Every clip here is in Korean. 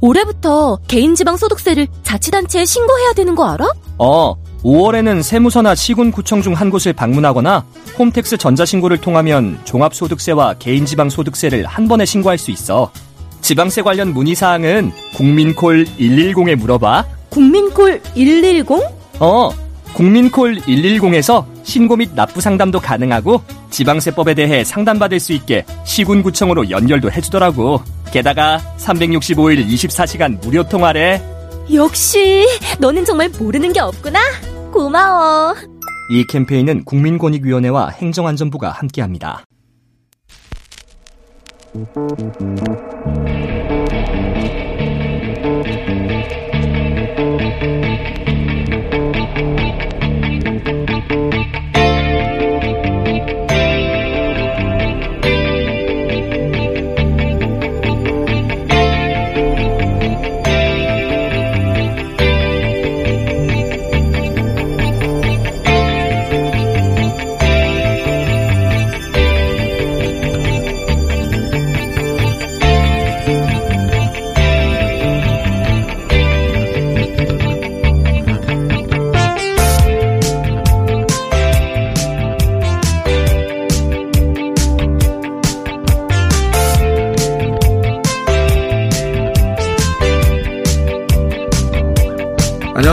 올해부터 개인지방 소득세를 자치단체에 신고해야 되는 거 알아? 어, 5월에는 세무서나 시군구청 중 한 곳을 방문하거나 홈택스 전자신고를 통하면 종합소득세와 개인지방소득세를 한 번에 신고할 수 있어. 지방세 관련 문의사항은 국민콜 110에 물어봐. 국민콜 110? 어, 국민콜 110에서 신고 및 납부 상담도 가능하고 지방세법에 대해 상담받을 수 있게 시군구청으로 연결도 해주더라고. 게다가 365일 24시간 무료 통화래. 역시 너는 정말 모르는 게 없구나. 고마워. 이 캠페인은 국민권익위원회와 행정안전부가 함께합니다.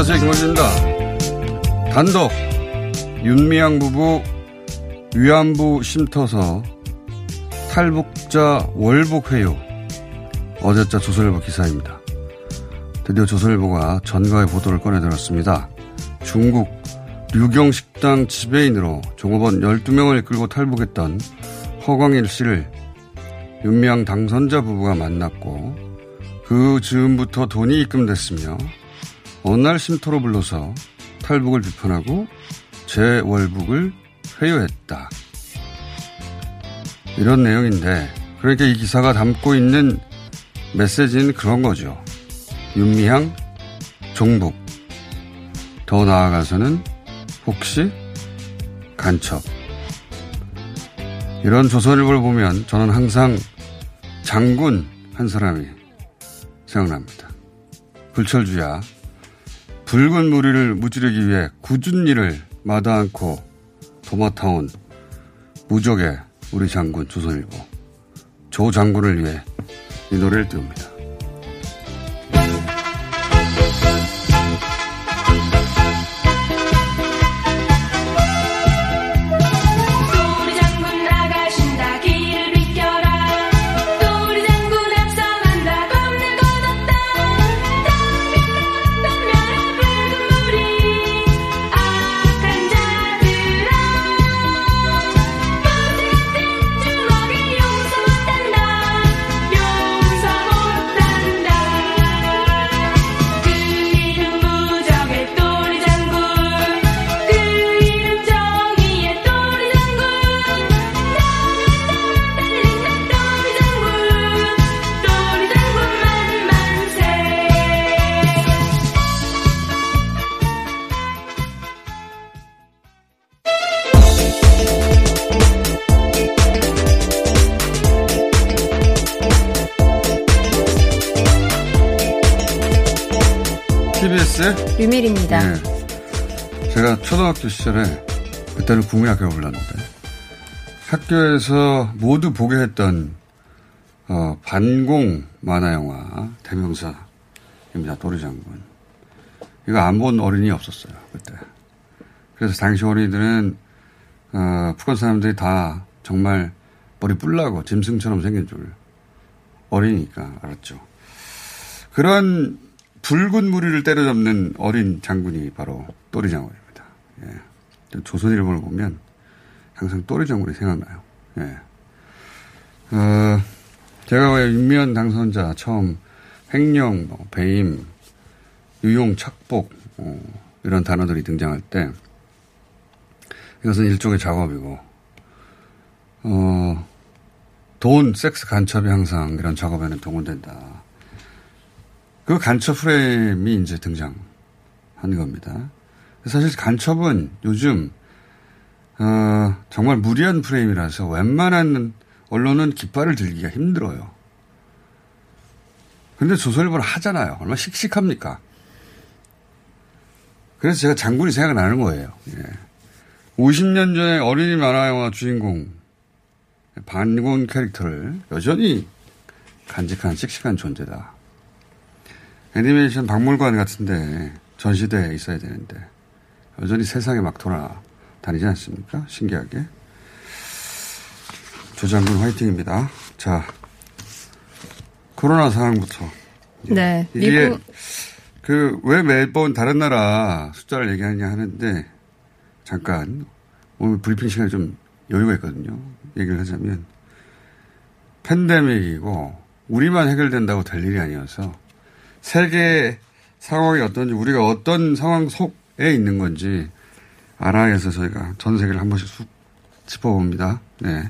안녕하세요. 김원준입니다. 단독 윤미향 부부 위안부 쉼터서 탈북자 월북 회유 어제자 조선일보 기사입니다. 드디어 조선일보가 전가의 보도를 꺼내들었습니다. 중국 류경 식당 지배인으로 종업원 12명을 이끌고 탈북했던 허광일 씨를 윤미향 당선자 부부가 만났고 그 즈음부터 돈이 입금됐으며 어느 날 쉼터로 불러서 탈북을 비판하고 재월북을 회유했다. 이런 내용인데, 그러니까 이 기사가 담고 있는 메시지는 그런 거죠. 윤미향, 종북. 더 나아가서는 혹시 간첩. 이런 조선일보를 보면 저는 항상 장군 한 사람이 생각납니다. 불철주야. 붉은 무리를 무찌르기 위해 굳은 일을 마다 않고 도맡아온 무적의 우리 장군 조선일보 조 장군을 위해 이 노래를 띄웁니다. 류밀입니다. 예. 제가 초등학교 시절에 그때는 국민학교를 불렀는데 학교에서 모두 보게 했던 어, 반공 만화 영화 대명사입니다. 도리장군. 이거 안 본 어린이 없었어요. 그때. 그래서 당시 어린이들은 어, 북한 사람들이 다 정말 머리 뿔나고 짐승처럼 생긴 줄 어리니까 알았죠. 그런 붉은 무리를 때려잡는 어린 장군이 바로 또리 장군입니다. 예. 조선일보를 보면 항상 또리 장군이 생각나요. 예. 어, 제가 왜 윤미현 당선자 처음 횡령, 뭐, 배임, 유용, 착복 어, 이런 단어들이 등장할 때 이것은 일종의 작업이고 어, 돈, 섹스 간첩이 항상 이런 작업에는 동원된다. 그 간첩 프레임이 이제 등장한 겁니다. 사실 간첩은 요즘 어, 정말 무리한 프레임이라서 웬만한 언론은 깃발을 들기가 힘들어요. 근데 조선일보는 하잖아요. 얼마나 씩씩합니까? 그래서 제가 장군이 생각나는 거예요. 예. 50년 전에 어린이 만화 영화 주인공 반군 캐릭터를 여전히 간직한 씩씩한 존재다. 애니메이션 박물관 같은데 전시대에 있어야 되는데 여전히 세상에 막 돌아다니지 않습니까? 신기하게. 조장군 화이팅입니다. 자, 코로나 상황부터. 네. 이게 미국 그왜 매번 다른 나라 숫자를 얘기하냐 하는데 잠깐 오늘 브리핑 시간에 좀 여유가 있거든요. 얘기를 하자면 팬데믹이고 우리만 해결된다고 될 일이 아니어서 세계 상황이 어떤지 우리가 어떤 상황 속에 있는 건지 알아야 해서 저희가 전 세계를 한 번씩 쑥 짚어봅니다. 네.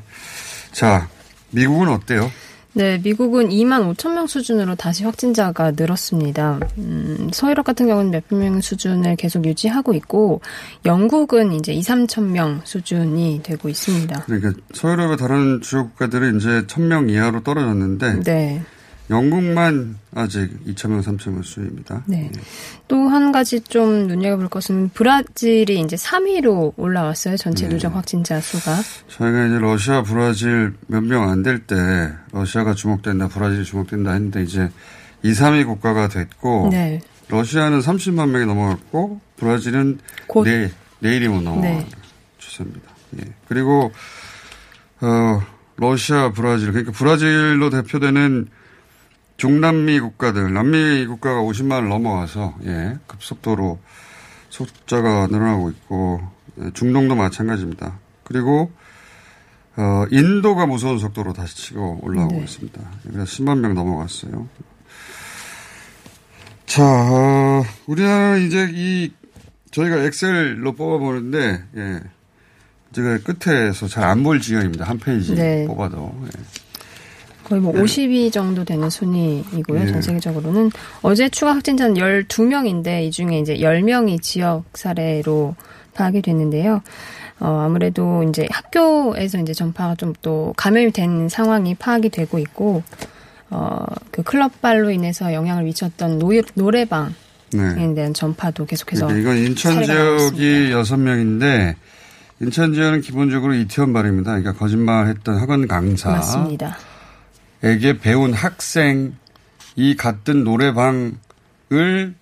자, 미국은 어때요? 네, 미국은 2만 5천 명 수준으로 다시 확진자가 늘었습니다. 음, 서유럽 같은 경우는 몇백 명 수준을 계속 유지하고 있고, 영국은 이제 2, 3천 명 수준이 되고 있습니다. 그러니까 서유럽의 다른 주요 국가들은 이제 1000명 이하로 떨어졌는데 네. 영국만 아직 2,000명, 3,000명 수준입니다. 네. 또한 가지 좀 눈여겨볼 것은 브라질이 이제 3위로 올라왔어요. 전체 네. 누적 확진자 수가. 저희가 이제 러시아, 브라질 몇 명 안 될 때 러시아가 주목된다, 브라질이 주목된다 했는데 이제 2, 3위 국가가 됐고 네. 러시아는 30만 명이 넘어갔고 브라질은 곧. 내, 내일이면 넘어갈 네. 추세입니다. 예. 그리고 어, 러시아, 브라질 그러니까 브라질로 대표되는 중남미 국가들, 남미 국가가 50만을 넘어가서 예, 급속도로 숫자가 늘어나고 있고 예, 중동도 마찬가지입니다. 그리고 어, 인도가 무서운 속도로 다시 치고 올라오고 네. 있습니다. 그래서 10만 명 넘어갔어요. 자, 어, 우리나라는 이제 이 저희가 엑셀로 뽑아보는데 예, 제가 끝에서 잘 안 보일 지경입니다. 한 페이지 네. 뽑아도. 예. 거의 뭐 50위 정도 되는 순위이고요. 네. 전 세계적으로는 어제 추가 확진자는 12명인데 이 중에 이제 10명이 지역 사례로 파악이 됐는데요. 어, 아무래도 이제 학교에서 이제 전파가 좀 또 감염이 된 상황이 파악이 되고 있고 어, 그 클럽발로 인해서 영향을 미쳤던 노, 노래방에 네. 대한 전파도 계속해서 그러니까 이건 인천 지역이 여섯 명인데 인천 지역은 기본적으로 이태원 발입니다. 그러니까 거짓말했던 학원 강사. 맞습니다. 에게 배운 학생이 갔던 노래방을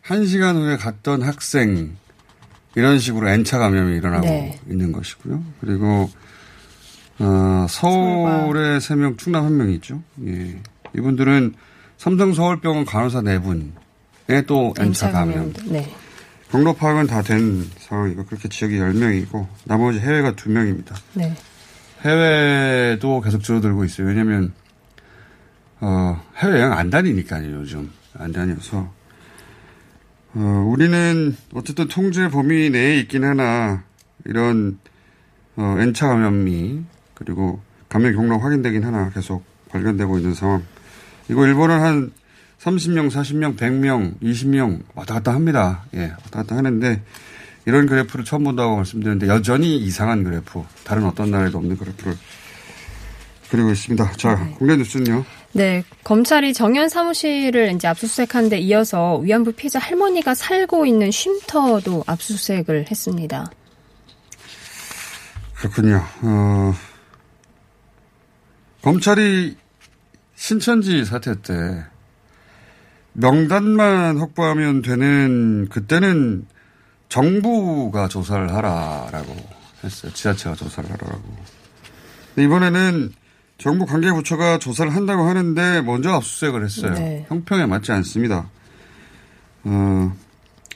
한 시간 후에 갔던 학생 이런 식으로 N차 감염이 일어나고 네. 있는 것이고요. 그리고 어, 서울에 세 명, 충남 한 명이죠. 예. 이분들은 삼성 서울병원 간호사 네 분에 또 N차 감염. 네. 경로 파악은 다 된 상황이고 그렇게 지역이 10명이고 나머지 해외가 2명입니다. 네. 해외도 계속 줄어들고 있어요. 왜냐면 어, 해외여행 안 다니니까요, 요즘. 안 다녀서. 어, 우리는 어쨌든 통제 범위 내에 있긴 하나, 이런, 어, N차 감염이, 그리고 감염 경로 확인되긴 하나 계속 발견되고 있는 상황. 이거 일본은 한 30명, 40명, 100명, 20명 왔다 갔다 합니다. 예, 왔다 갔다 하는데, 이런 그래프를 처음 본다고 말씀드렸는데, 여전히 이상한 그래프, 다른 어떤 나라에도 없는 그래프를 그리고 있습니다. 자, 국내 뉴스는요? 네, 검찰이 정현 사무실을 이제 압수수색한 데 이어서 위안부 피해자 할머니가 살고 있는 쉼터도 압수수색을 했습니다. 그렇군요. 어, 검찰이 신천지 사태 때 명단만 확보하면 되는 그때는 정부가 조사를 하라라고 했어요. 지자체가 조사를 하라고. 이번에는 정부 관계부처가 조사를 한다고 하는데 먼저 압수수색을 했어요. 네. 형평에 맞지 않습니다. 어,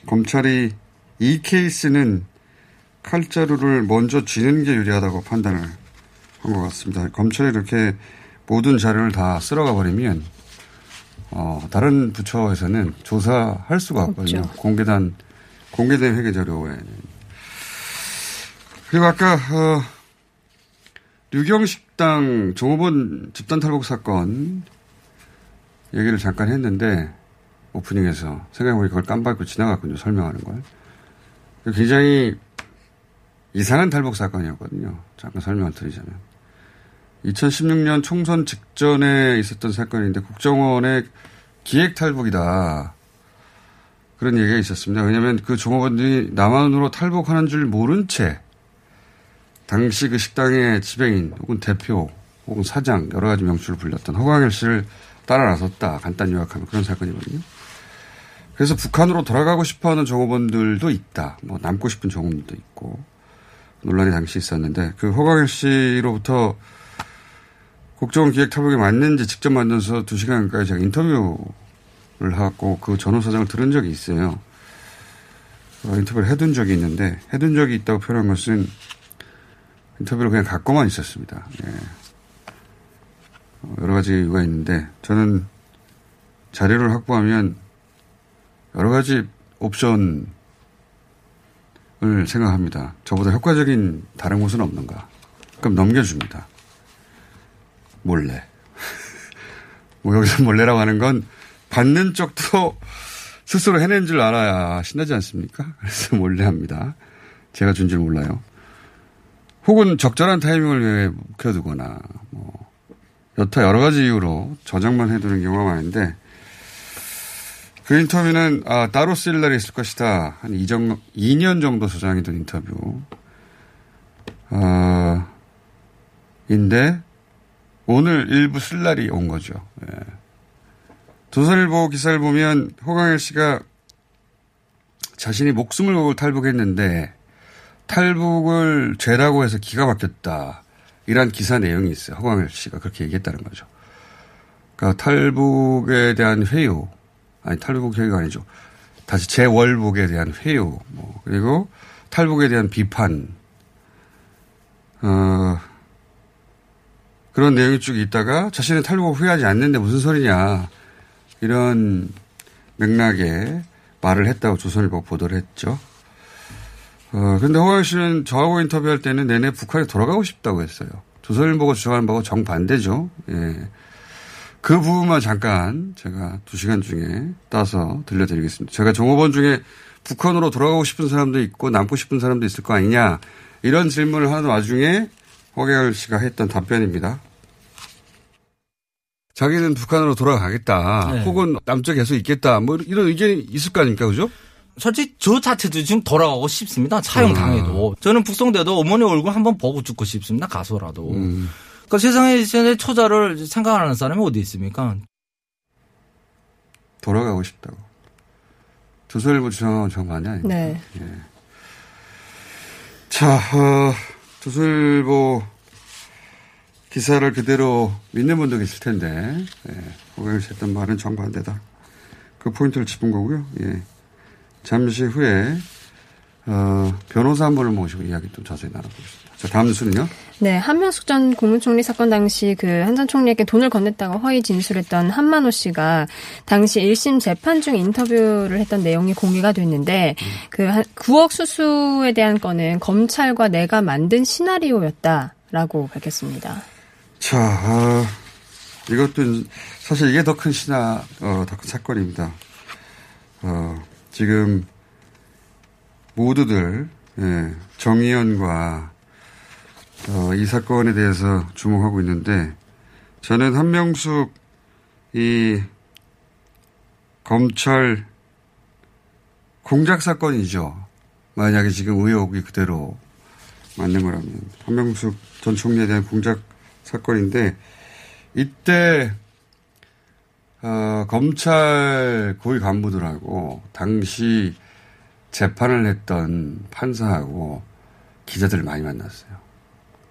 검찰이 이 케이스는 칼자루를 먼저 쥐는 게 유리하다고 판단을 한 것 같습니다. 검찰이 이렇게 모든 자료를 다 쓸어가 버리면 어, 다른 부처에서는 조사할 수가 없거든요. 없죠. 공개된 공개된 회계 자료에는 그리고 아까 어, 류경식당 종업원 집단 탈북 사건 얘기를 잠깐 했는데 오프닝에서 생각해보니 그걸 깜빡이고 지나갔군요. 설명하는 걸. 굉장히 이상한 탈북 사건이었거든요. 잠깐 설명을 드리자면. 2016년 총선 직전에 있었던 사건인데 국정원의 기획 탈북이다. 그런 얘기가 있었습니다. 왜냐하면 그 종업원들이 남한으로 탈북하는 줄 모른 채 당시 그 식당의 지배인 혹은 대표 혹은 사장 여러 가지 명칭을 불렸던 허광일 씨를 따라 나섰다. 간단히 요약하면 그런 사건이거든요. 그래서 북한으로 돌아가고 싶어하는 종업원들도 있다. 뭐 남고 싶은 종업원도 있고 논란이 당시 있었는데 그 허광일 씨로부터 국정원 기획 탈북이 맞는지 직접 만나서 두 시간까지 제가 인터뷰를 하고 그 전후 사정을 들은 적이 있어요. 어, 인터뷰를 해둔 적이 있는데 해둔 적이 있다고 표현한 것은 인터뷰를 그냥 갖고만 있었습니다. 예. 어, 여러 가지 이유가 있는데 저는 자료를 확보하면 여러 가지 옵션을 생각합니다. 저보다 효과적인 다른 곳은 없는가. 그럼 넘겨줍니다. 몰래. 뭐 여기서 몰래라고 하는 건 받는 쪽도 스스로 해낸 줄 알아야 신나지 않습니까? 그래서 몰래 합니다. 제가 준 줄 몰라요. 혹은 적절한 타이밍을 위해 묵혀두거나 뭐 여타 여러 가지 이유로 저장만 해두는 경우가 많은데 그 인터뷰는 아, 따로 쓸 날이 있을 것이다. 한 2정, 2년 정도 저장해둔 인터뷰. 어, 인데 오늘 일부 쓸 날이 온 거죠. 예. 조선일보 기사를 보면 호강일 씨가 자신이 목숨을 걸고 탈북했는데 탈북을 죄라고 해서 기가 막혔다. 이란 기사 내용이 있어요. 허광일 씨가 그렇게 얘기했다는 거죠. 그러니까 탈북에 대한 회유, 아니 탈북 회유가 아니죠. 다시 재월북에 대한 회유, 뭐 그리고 탈북에 대한 비판, 어, 그런 내용이 쭉 있다가 자신은 탈북을 후회하지 않는데 무슨 소리냐 이런 맥락에 말을 했다고 조선일보 보도를 했죠. 어, 근데 허광 씨는 저하고 인터뷰할 때는 내내 북한에 돌아가고 싶다고 했어요. 조선일보가 주장하는 바하고 정반대죠. 예. 그 부분만 잠깐 제가 두 시간 중에 따서 들려드리겠습니다. 제가 종업원 중에 북한으로 돌아가고 싶은 사람도 있고 남고 싶은 사람도 있을 거 아니냐 이런 질문을 하는 와중에 허경열 씨가 했던 답변입니다. 자기는 북한으로 돌아가겠다. 네. 혹은 남쪽에 계속 있겠다. 뭐 이런 의견이 있을 거 아닙니까? 그죠? 솔직히 저 자체도 지금 돌아가고 싶습니다. 차용 당해도. 저는 북송돼도 어머니 얼굴 한번 보고 죽고 싶습니다. 가서라도. 그러니까 세상에 이제 초자를 생각하는 사람이 어디 있습니까? 돌아가고 싶다고. 조선일보 주장하고 정반대 아닙니까? 네. 자, 어, 조선일보 기사를 그대로 믿는 분도 계실 텐데, 예, 호경을 했던 말은 정반대다. 그 포인트를 짚은 거고요. 예. 잠시 후에, 어, 변호사 한 분을 모시고 이야기 좀 자세히 나눠보겠습니다. 자, 다음 뉴스는요? 네, 한명숙 전 국무총리 사건 당시 그 한전 총리에게 돈을 건넸다가 허위 진술했던 한만호 씨가 당시 1심 재판 중 인터뷰를 했던 내용이 공개가 됐는데 그한 9억 수수에 대한 건은 검찰과 내가 만든 시나리오였다라고 밝혔습니다. 자, 어, 이것도 사실 이게 더 큰 시나, 어, 더 큰 사건입니다. 어, 지금 모두들, 예, 정의연과 어, 이 사건에 대해서 주목하고 있는데 저는 한명숙 이 검찰 공작 사건이죠. 만약에 지금 의혹이 그대로 맞는 거라면 한명숙 전 총리에 대한 공작 사건인데 이때 어, 검찰 고위 간부들하고 당시 재판을 했던 판사하고 기자들을 많이 만났어요.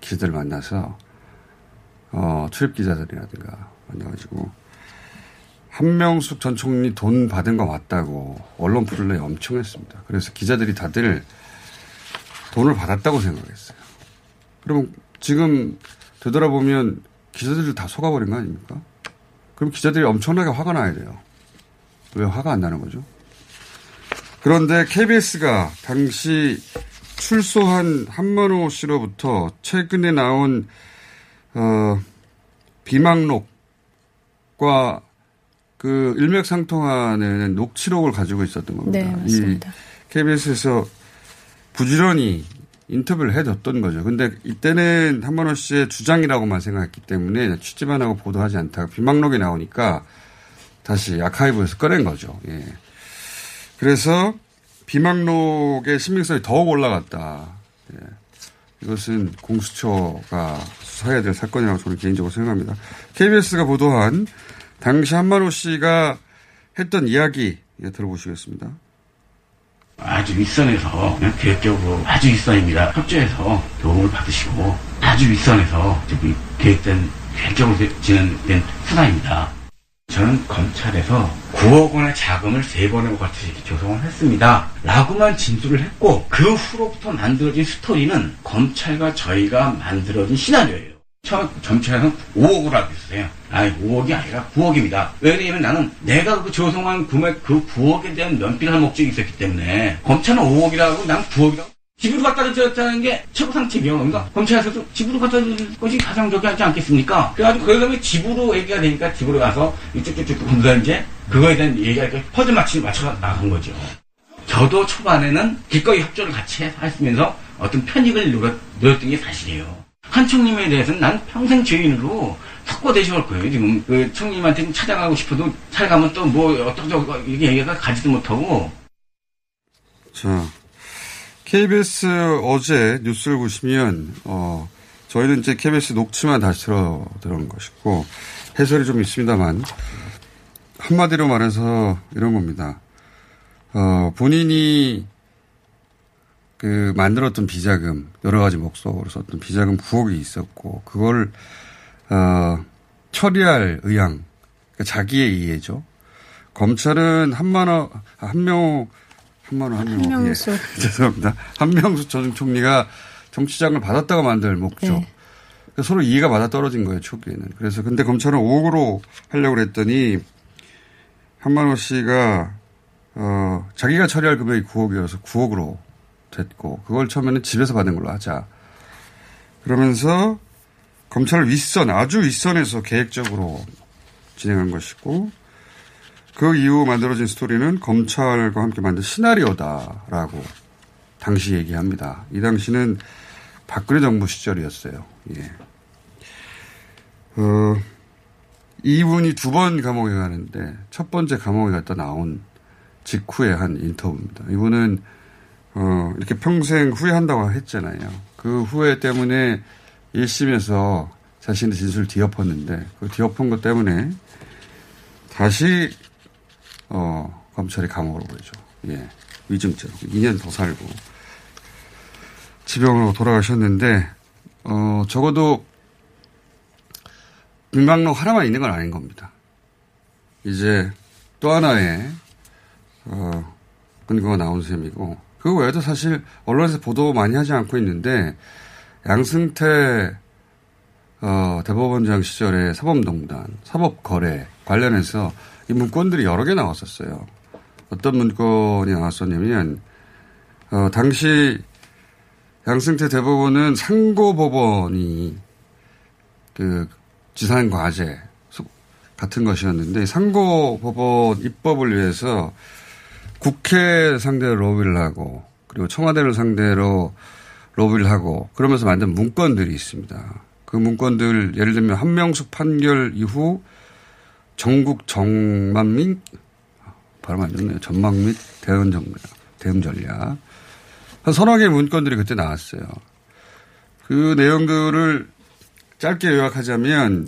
기자들을 만나서 어, 출입 기자들이라든가 만나가지고 한명숙 전 총리 돈 받은 거 맞다고 언론 플레이 엄청 했습니다. 그래서 기자들이 다들 돈을 받았다고 생각했어요. 그럼 지금 되돌아보면 기자들도 다 속아버린 거 아닙니까? 그럼 기자들이 엄청나게 화가 나야 돼요. 왜 화가 안 나는 거죠? 그런데 KBS가 당시 출소한 한만호 씨로부터 최근에 나온 어, 비망록과 그 일맥상통하는 녹취록을 가지고 있었던 겁니다. 네, 맞습니다. 이 KBS에서 부지런히 인터뷰를 해줬던 거죠. 근데 이때는 한만호 씨의 주장이라고만 생각했기 때문에 취재만 하고 보도하지 않다가 비망록이 나오니까 다시 아카이브에서 꺼낸 거죠. 예. 그래서 비망록의 신빙성이 더욱 올라갔다. 예. 이것은 공수처가 수사해야 될 사건이라고 저는 개인적으로 생각합니다. KBS가 보도한 당시 한만호 씨가 했던 이야기 예, 들어보시겠습니다. 아주 윗선에서 그냥 계획적으로 아주 윗선입니다. 협조해서 도움을 받으시고 아주 윗선에서 계획된 계획적으로 진행된 수사입니다. 저는 검찰에서 9억 원의 자금을 세 번에 걸쳐서 이렇게 조성을 했습니다. 라고만 진술을 했고 그 후로부터 만들어진 스토리는 검찰과 저희가 만들어진 시나리오예요. 처음 점차에서 5억으로 알고 있었어요. 아니 5억이 아니라 9억입니다. 왜냐면 나는 내가 그 조성한 금액 그 9억에 대한 면피할 목적이 있었기 때문에 검찰은 5억이라고 난 9억이라고 집으로 갖다 줬다는 게 최고 상책이요. 그러니까 검찰에서도 집으로 갖다 줄 것이 가장 하지 않겠습니까? 그래가지고 그러면 집으로 얘기가 되니까 집으로 가서 이쪽저쪽 군다 이제 그거에 대한 얘기가 퍼즐 맞추 맞춰 나간 거죠. 저도 초반에는 기꺼이 협조를 같이 하시면서 어떤 편익을 노렸, 노렸던 게 사실이에요. 한 총님에 대해서는 난 평생 죄인으로 석고대시할 거예요. 지금 그 총님한테 좀 찾아가고 싶어도 찾아가면 또 뭐 어떻게 이게 얘기가 가지도 못하고 자, KBS 어제 뉴스를 보시면, 어, 저희는 이제 KBS 녹취만 다시 들어, 들어온 것이고, 해설이 좀 있습니다만, 한마디로 말해서 이런 겁니다. 어, 본인이 그 만들었던 비자금, 여러 가지 목적으로 썼던 비자금 9억이 있었고, 그걸, 어, 처리할 의향, 그러니까 자기의 이해죠. 검찰은 한만원, 한명, 한만원, 한명. 한명수. 예, 죄송합니다. 한명수 전 총리가 정치장을 받았다고 만들 목적. 네. 그러니까 서로 이해가 맞아 떨어진 거예요, 초기에는. 그래서 근데 검찰은 5억으로 하려고 그랬더니 한만호 씨가 어, 자기가 처리할 금액이 9억이어서 9억으로 됐고 그걸 처음에는 집에서 받은 걸로 하자. 그러면서 검찰 윗선 아주 윗선에서 계획적으로 진행한 것이고 그 이후 만들어진 스토리는 검찰과 함께 만든 시나리오다라고 당시 얘기합니다. 이 당시는 박근혜 정부 시절이었어요. 예. 어, 이분이 두 번 감옥에 가는데 첫 번째 감옥에 갔다 나온 직후에 한 인터뷰입니다. 이분은 어, 이렇게 평생 후회한다고 했잖아요. 그 후회 때문에 1심에서 자신의 진술을 뒤엎었는데 그 뒤엎은 것 때문에 다시 어, 검찰이 감옥으로 보내죠. 예. 위증죄로 2년 더 살고 지병으로 돌아가셨는데 어, 적어도 빈방록 하나만 있는 건 아닌 겁니다. 이제 또 하나의 어, 근거가 나온 셈이고 그 외에도 사실 언론에서 보도 많이 하지 않고 있는데 양승태 어, 대법원장 시절에 사법농단, 사법거래 관련해서 이 문건들이 여러 개 나왔었어요. 어떤 문건이 나왔었냐면 어, 당시 양승태 대법원은 상고법원이 그 지산 과제 같은 것이었는데 상고법원 입법을 위해서 국회 상대로 로비를 하고 그리고 청와대를 상대로 로비를 하고 그러면서 만든 문건들이 있습니다. 그 문건들 예를 들면 한명숙 판결 이후 전국 정만 및 발음 안 좋네요. 전망 및 대응 전략, 대응 전략. 한 서너 개의 문건들이 그때 나왔어요. 그 내용들을 짧게 요약하자면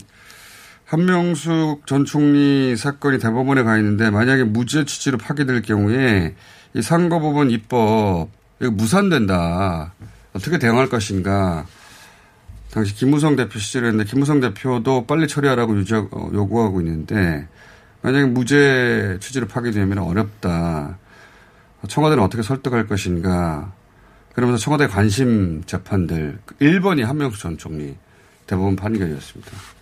한명숙 전 총리 사건이 대법원에 가 있는데 만약에 무죄 취지로 파기될 경우에 이 상고법원 입법 이거 무산된다. 어떻게 대응할 것인가. 당시 김무성 대표 시절이었는데 김무성 대표도 빨리 처리하라고 유저, 어, 요구하고 있는데 만약에 무죄 취지로 파기되면 어렵다. 청와대는 어떻게 설득할 것인가. 그러면서 청와대 관심 재판들 1번이 한명수 전 총리 대법원 판결이었습니다.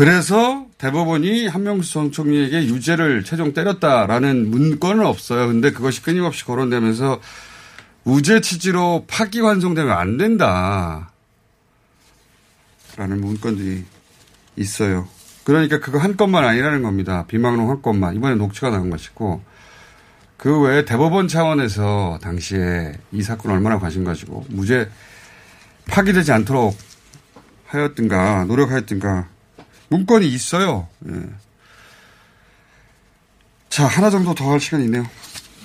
그래서 대법원이 한명수 전 총리에게 유죄를 최종 때렸다라는 문건은 없어요. 근데 그것이 끊임없이 거론되면서 무죄 취지로 파기 환송되면 안 된다. 라는 문건들이 있어요. 그러니까 그거 한 건만 아니라는 겁니다. 비망록 한 건만. 이번에 녹취가 나온 것이고 그 외에 대법원 차원에서 당시에 이 사건 얼마나 관심 가지고 무죄 파기되지 않도록 하였든가 노력하였든가 문건이 있어요. 예. 자 하나 정도 더 할 시간이 있네요.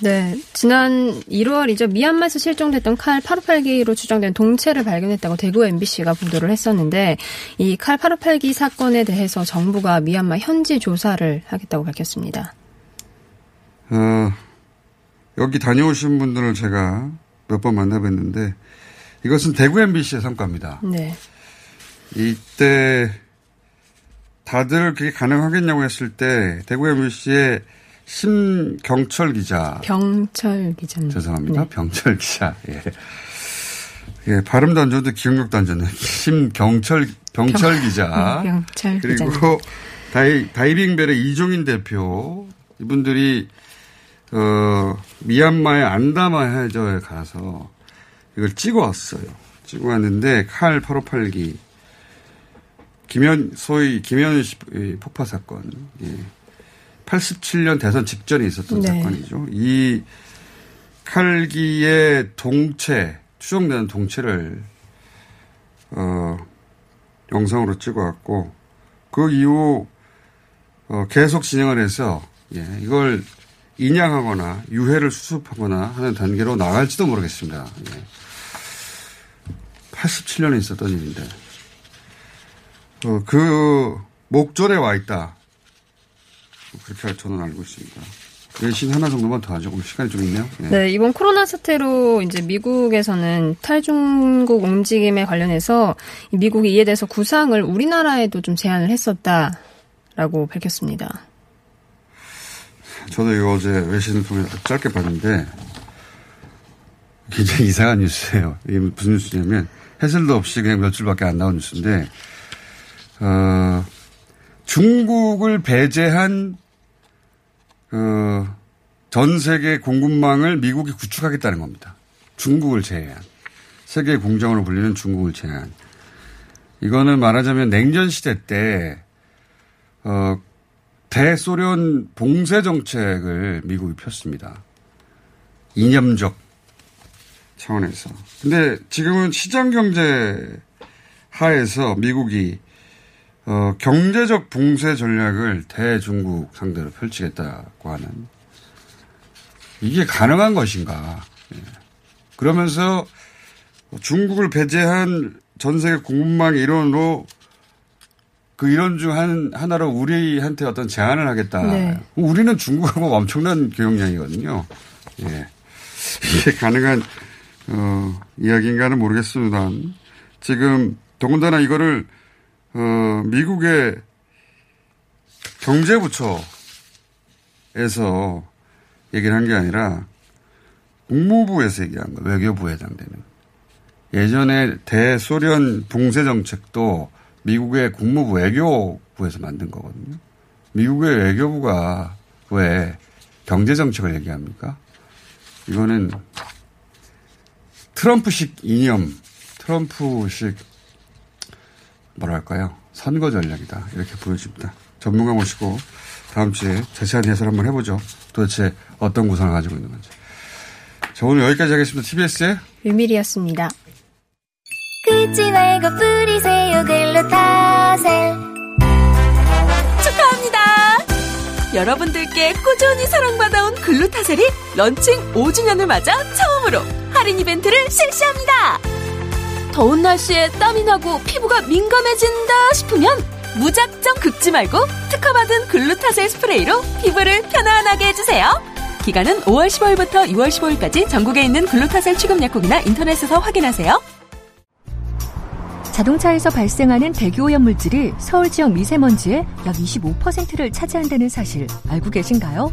네, 지난 1월이죠. 미얀마에서 실종됐던 칼 858기로 추정된 동체를 발견했다고 대구 MBC가 보도를 했었는데 이 칼 858기 사건에 대해서 정부가 미얀마 현지 조사를 하겠다고 밝혔습니다. 어, 여기 다녀오신 분들을 제가 몇 번 만나뵀는데 이것은 대구 MBC의 성과입니다. 네. 이때 다들 그게 가능하겠냐고 했을 때 대구 MBC의 심경철 기자. 병철 기자님. 죄송합니다. 네. 병철 기자. 예. 예, 발음도 안 좋은데 기억력도 안 좋네. 심경철, 병철 병- 기자. 네, 병철 그리고 기자님. 다이, 다이빙벨의 이종인 대표. 이분들이, 어, 미얀마의 안다마 해저에 가서 이걸 찍어 왔어요. 찍어 왔는데 칼 858기. 김현, 소위 김현 씨 폭파 사건. 예. 87년 대선 직전에 있었던 네. 사건이죠. 이 칼기의 동체, 추정되는 동체를, 어, 영상으로 찍어왔고, 그 이후, 어, 계속 진행을 해서, 예, 이걸 인양하거나 유해를 수습하거나 하는 단계로 나갈지도 모르겠습니다. 예. 87년에 있었던 일인데, 어, 그 목전에 와 있다. 그렇게 저는 알고 있습니다. 외신 하나 정도만 더 하죠. 오늘 시간이 좀 있네요. 예. 네, 이번 코로나 사태로 이제 미국에서는 탈중국 움직임에 관련해서 이 미국이 이에 대해서 구상을 우리나라에도 좀 제안을 했었다라고 밝혔습니다. 저도 이거 어제 외신을 통해 짧게 봤는데 굉장히 이상한 뉴스예요. 이게 무슨 뉴스냐면 해설도 없이 그냥 몇 줄밖에 안 나온 뉴스인데 어, 중국을 배제한 어, 전 세계 공급망을 미국이 구축하겠다는 겁니다. 중국을 제외한 세계 공정으로 불리는 중국을 제외한 이거는 말하자면 냉전 시대 때 어, 대소련 봉쇄 정책을 미국이 폈습니다. 이념적 차원에서. 근데 지금은 시장 경제 하에서 미국이 어, 경제적 봉쇄 전략을 대중국 상대로 펼치겠다고 하는 이게 가능한 것인가. 예. 그러면서 중국을 배제한 전 세계 공급망 일원으로 그 이론 중 한, 하나로 우리한테 어떤 제안을 하겠다. 네. 우리는 중국하고 엄청난 교역량이거든요. 예. 이게 가능한, 어, 이야기인가는 모르겠습니다. 지금, 더군다나 이거를, 어, 미국의 경제부처에서 얘기를 한 게 아니라 국무부에서 얘기한 거, 외교부에 해당되는. 예전에 대소련 봉쇄 정책도 미국의 국무부 외교부에서 만든 거거든요. 미국의 외교부가 왜 경제 정책을 얘기합니까? 이거는 트럼프식 이념, 트럼프식 뭐랄까요? 선거 전략이다. 이렇게 보여집니다. 전문가 모시고 다음 주에 자세한 해설 한번 해보죠. 도대체 어떤 구상을 가지고 있는 건지. 자, 오늘 여기까지 하겠습니다. TBS의 유밀이었습니다. 긁지 말고 뿌리세요 글루타셀 축하합니다. 여러분들께 꾸준히 사랑받아온 글루타셀이 런칭 5주년을 맞아 처음으로 할인 이벤트를 실시합니다. 더운 날씨에 땀이 나고 피부가 민감해진다 싶으면 무작정 긁지 말고 특허받은 글루타셀 스프레이로 피부를 편안하게 해주세요. 기간은 5월 15일부터 6월 15일까지 전국에 있는 글루타셀 취급 약국이나 인터넷에서 확인하세요. 자동차에서 발생하는 대기오염 물질이 서울 지역 미세먼지의 약 25%를 차지한다는 사실 알고 계신가요?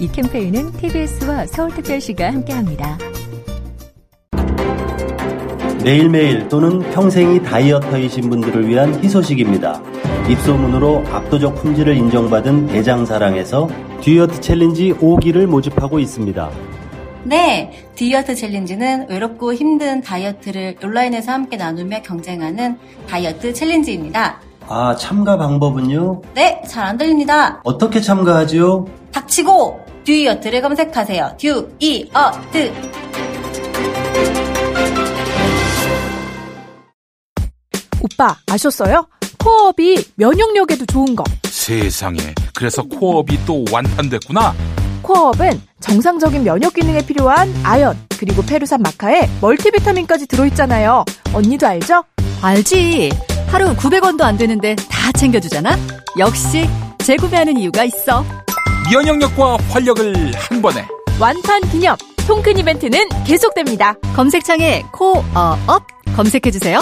이 캠페인은 TBS와 서울특별시가 함께합니다. 매일매일 또는 평생이 다이어터이신 분들을 위한 희소식입니다. 입소문으로 압도적 품질을 인정받은 대장사랑에서 듀이어트 챌린지 5기를 모집하고 있습니다. 네, 듀이어트 챌린지는 외롭고 힘든 다이어트를 온라인에서 함께 나누며 경쟁하는 다이어트 챌린지입니다. 아, 참가 방법은요? 네, 잘 안 들립니다. 어떻게 참가하지요? 닥치고 듀이어트를 검색하세요. 듀이어트. 오빠 아셨어요? 코어업이 면역력에도 좋은 거. 세상에. 그래서 코어업이 또 완판됐구나. 코어업은 정상적인 면역 기능에 필요한 아연 그리고 페루산 마카에 멀티비타민까지 들어있잖아요. 언니도 알죠? 알지. 하루 900원도 안 되는데 다 챙겨주잖아. 역시 재구매하는 이유가 있어. 면역력과 활력을 한 번에. 완판 기념 통큰 이벤트는 계속됩니다. 검색창에 코어업 검색해주세요.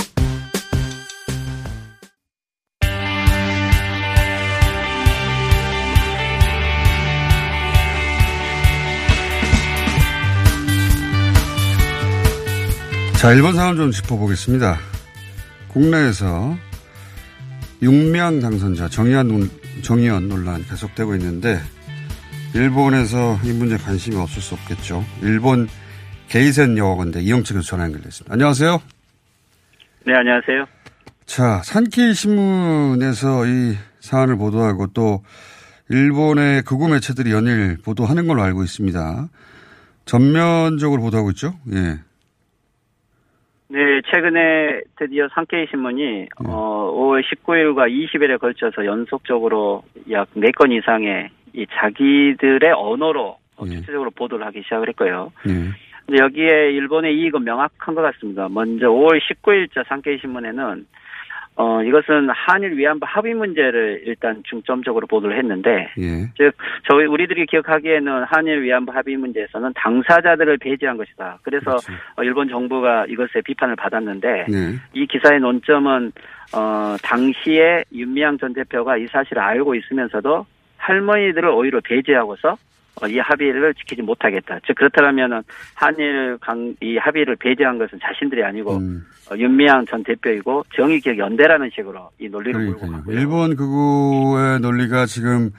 자, 일본 상황 좀 짚어보겠습니다. 국내에서 육명 당선자 정의원, 논- 정의원 논란 계속되고 있는데 일본에서 이 문제 관심이 없을 수 없겠죠. 일본 게이센 여학원대 이영채 교수 전화 연결됐습니다. 안녕하세요. 네, 안녕하세요. 자, 산케이 신문에서 이 사안을 보도하고 또 일본의 극우 매체들이 연일 보도하는 걸로 알고 있습니다. 전면적으로 보도하고 있죠? 예. 네, 최근에 드디어 상케이 신문이 어, 5월 19일과 20일에 걸쳐서 연속적으로 약 4건 이상의 이 자기들의 언어로 어, 구체적으로 보도를 하기 시작을 했고요. 예. 근데 여기에 일본의 이익은 명확한 것 같습니다. 먼저 5월 19일자 상케이 신문에는 어, 이것은 한일 위안부 합의 문제를 일단 중점적으로 보도를 했는데, 예. 즉, 저희, 우리들이 기억하기에는 한일 위안부 합의 문제에서는 당사자들을 배제한 것이다. 그래서 어, 일본 정부가 이것에 비판을 받았는데, 네. 이 기사의 논점은, 어, 당시에 윤미향 전 대표가 이 사실을 알고 있으면서도 할머니들을 오히려 배제하고서 어, 이 합의를 지키지 못하겠다. 즉 그렇다면은 한일 강, 이 합의를 배제한 것은 자신들이 아니고 음. 어, 윤미향 전 대표이고 정의기억 연대라는 식으로 이 논리를 몰고 그러니까요. 일본 극우의 논리가 지금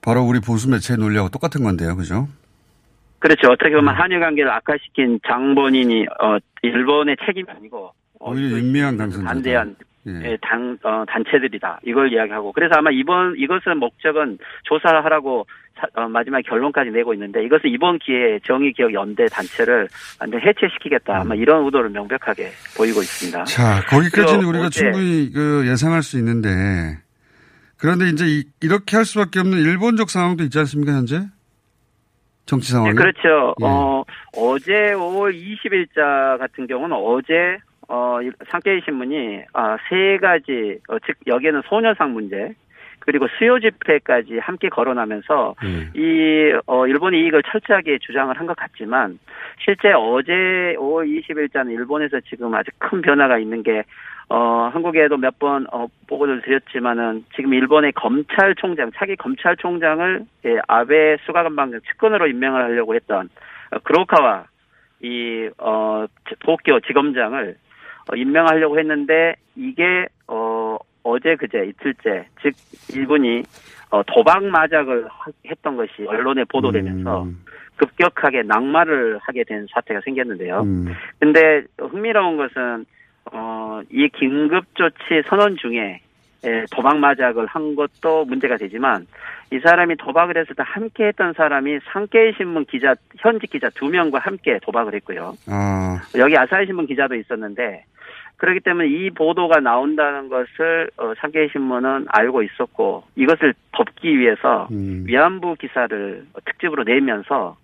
바로 우리 보수 매체의 논리하고 똑같은 건데요. 그죠? 그렇죠. 어떻게 음. 보면 한일 관계를 악화시킨 장본인이 어, 일본의 책임이 아니고 오히려 윤미향 당선자. 반대한 예. 예, 당 어, 단체들이다 이걸 이야기하고 그래서 아마 이번 이것은 목적은 조사하라고 사- 어, 마지막 결론까지 내고 있는데 이것은 이번 기회에 정의기억 연대 단체를 완전 해체시키겠다 아마 이런 의도를 명백하게 보이고 있습니다. 음. 자, 거기까지는 우리가 어제- 충분히 그 예상할 수 있는데 그런데 이제 이, 렇게 할 수밖에 없는 일본적 상황도 있지 않습니까 현재 정치 상황이? 네, 그렇죠. 예. 어, 어제 5월 20일자 같은 경우는 어제 어, 이- 상케이 신문이 아, 세 가지 어, 즉 여기에는 소녀상 문제 그리고 수요 집회까지 함께 거론하면서 이 어, 일본의 이익을 철저하게 주장을 한 것 같지만 실제 어제 5월 20일자는 일본에서 지금 아주 큰 변화가 있는 게 어, 한국에도 몇 번 어, 보고를 드렸지만은 지금 일본의 검찰총장 차기 검찰총장을 예, 아베 수가관방 측근으로 임명을 하려고 했던 어, 그로카와 이 어, 도쿄 지검장을 어, 임명하려고 했는데 이게 어, 어제 그제 이틀째 즉 일본이 어, 도박 마작을 하- 했던 것이 언론에 보도되면서 음. 급격하게 낙마를 하게 된 사태가 생겼는데요. 음. 근데 흥미로운 것은 어, 이 긴급 조치 선언 중에 에, 도박 마작을 한 것도 문제가 되지만 이 사람이 도박을 했을 때 함께 했던 사람이 상계신문 기자 현직 기자 두 명과 함께 도박을 했고요. 아, 여기 아사히 신문 기자도 있었는데 그렇기 때문에 이 보도가 나온다는 것을 어, 상계신문은 알고 있었고 이것을 덮기 위해서 음. 위안부 기사를 특집으로 내면서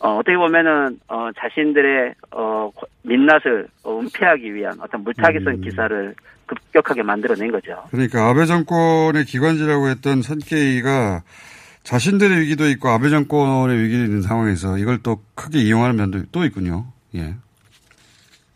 어, 어떻게 보면은 어, 자신들의 어, 민낯을 어, 은폐하기 위한 어떤 물타기성 음. 기사를 급격하게 만들어낸 거죠. 그러니까 아베 정권의 기관지라고 했던 선케이가 자신들의 위기도 있고 아베 정권의 위기도 있는 상황에서 이걸 또 크게 이용하는 면도 또 있군요. 예.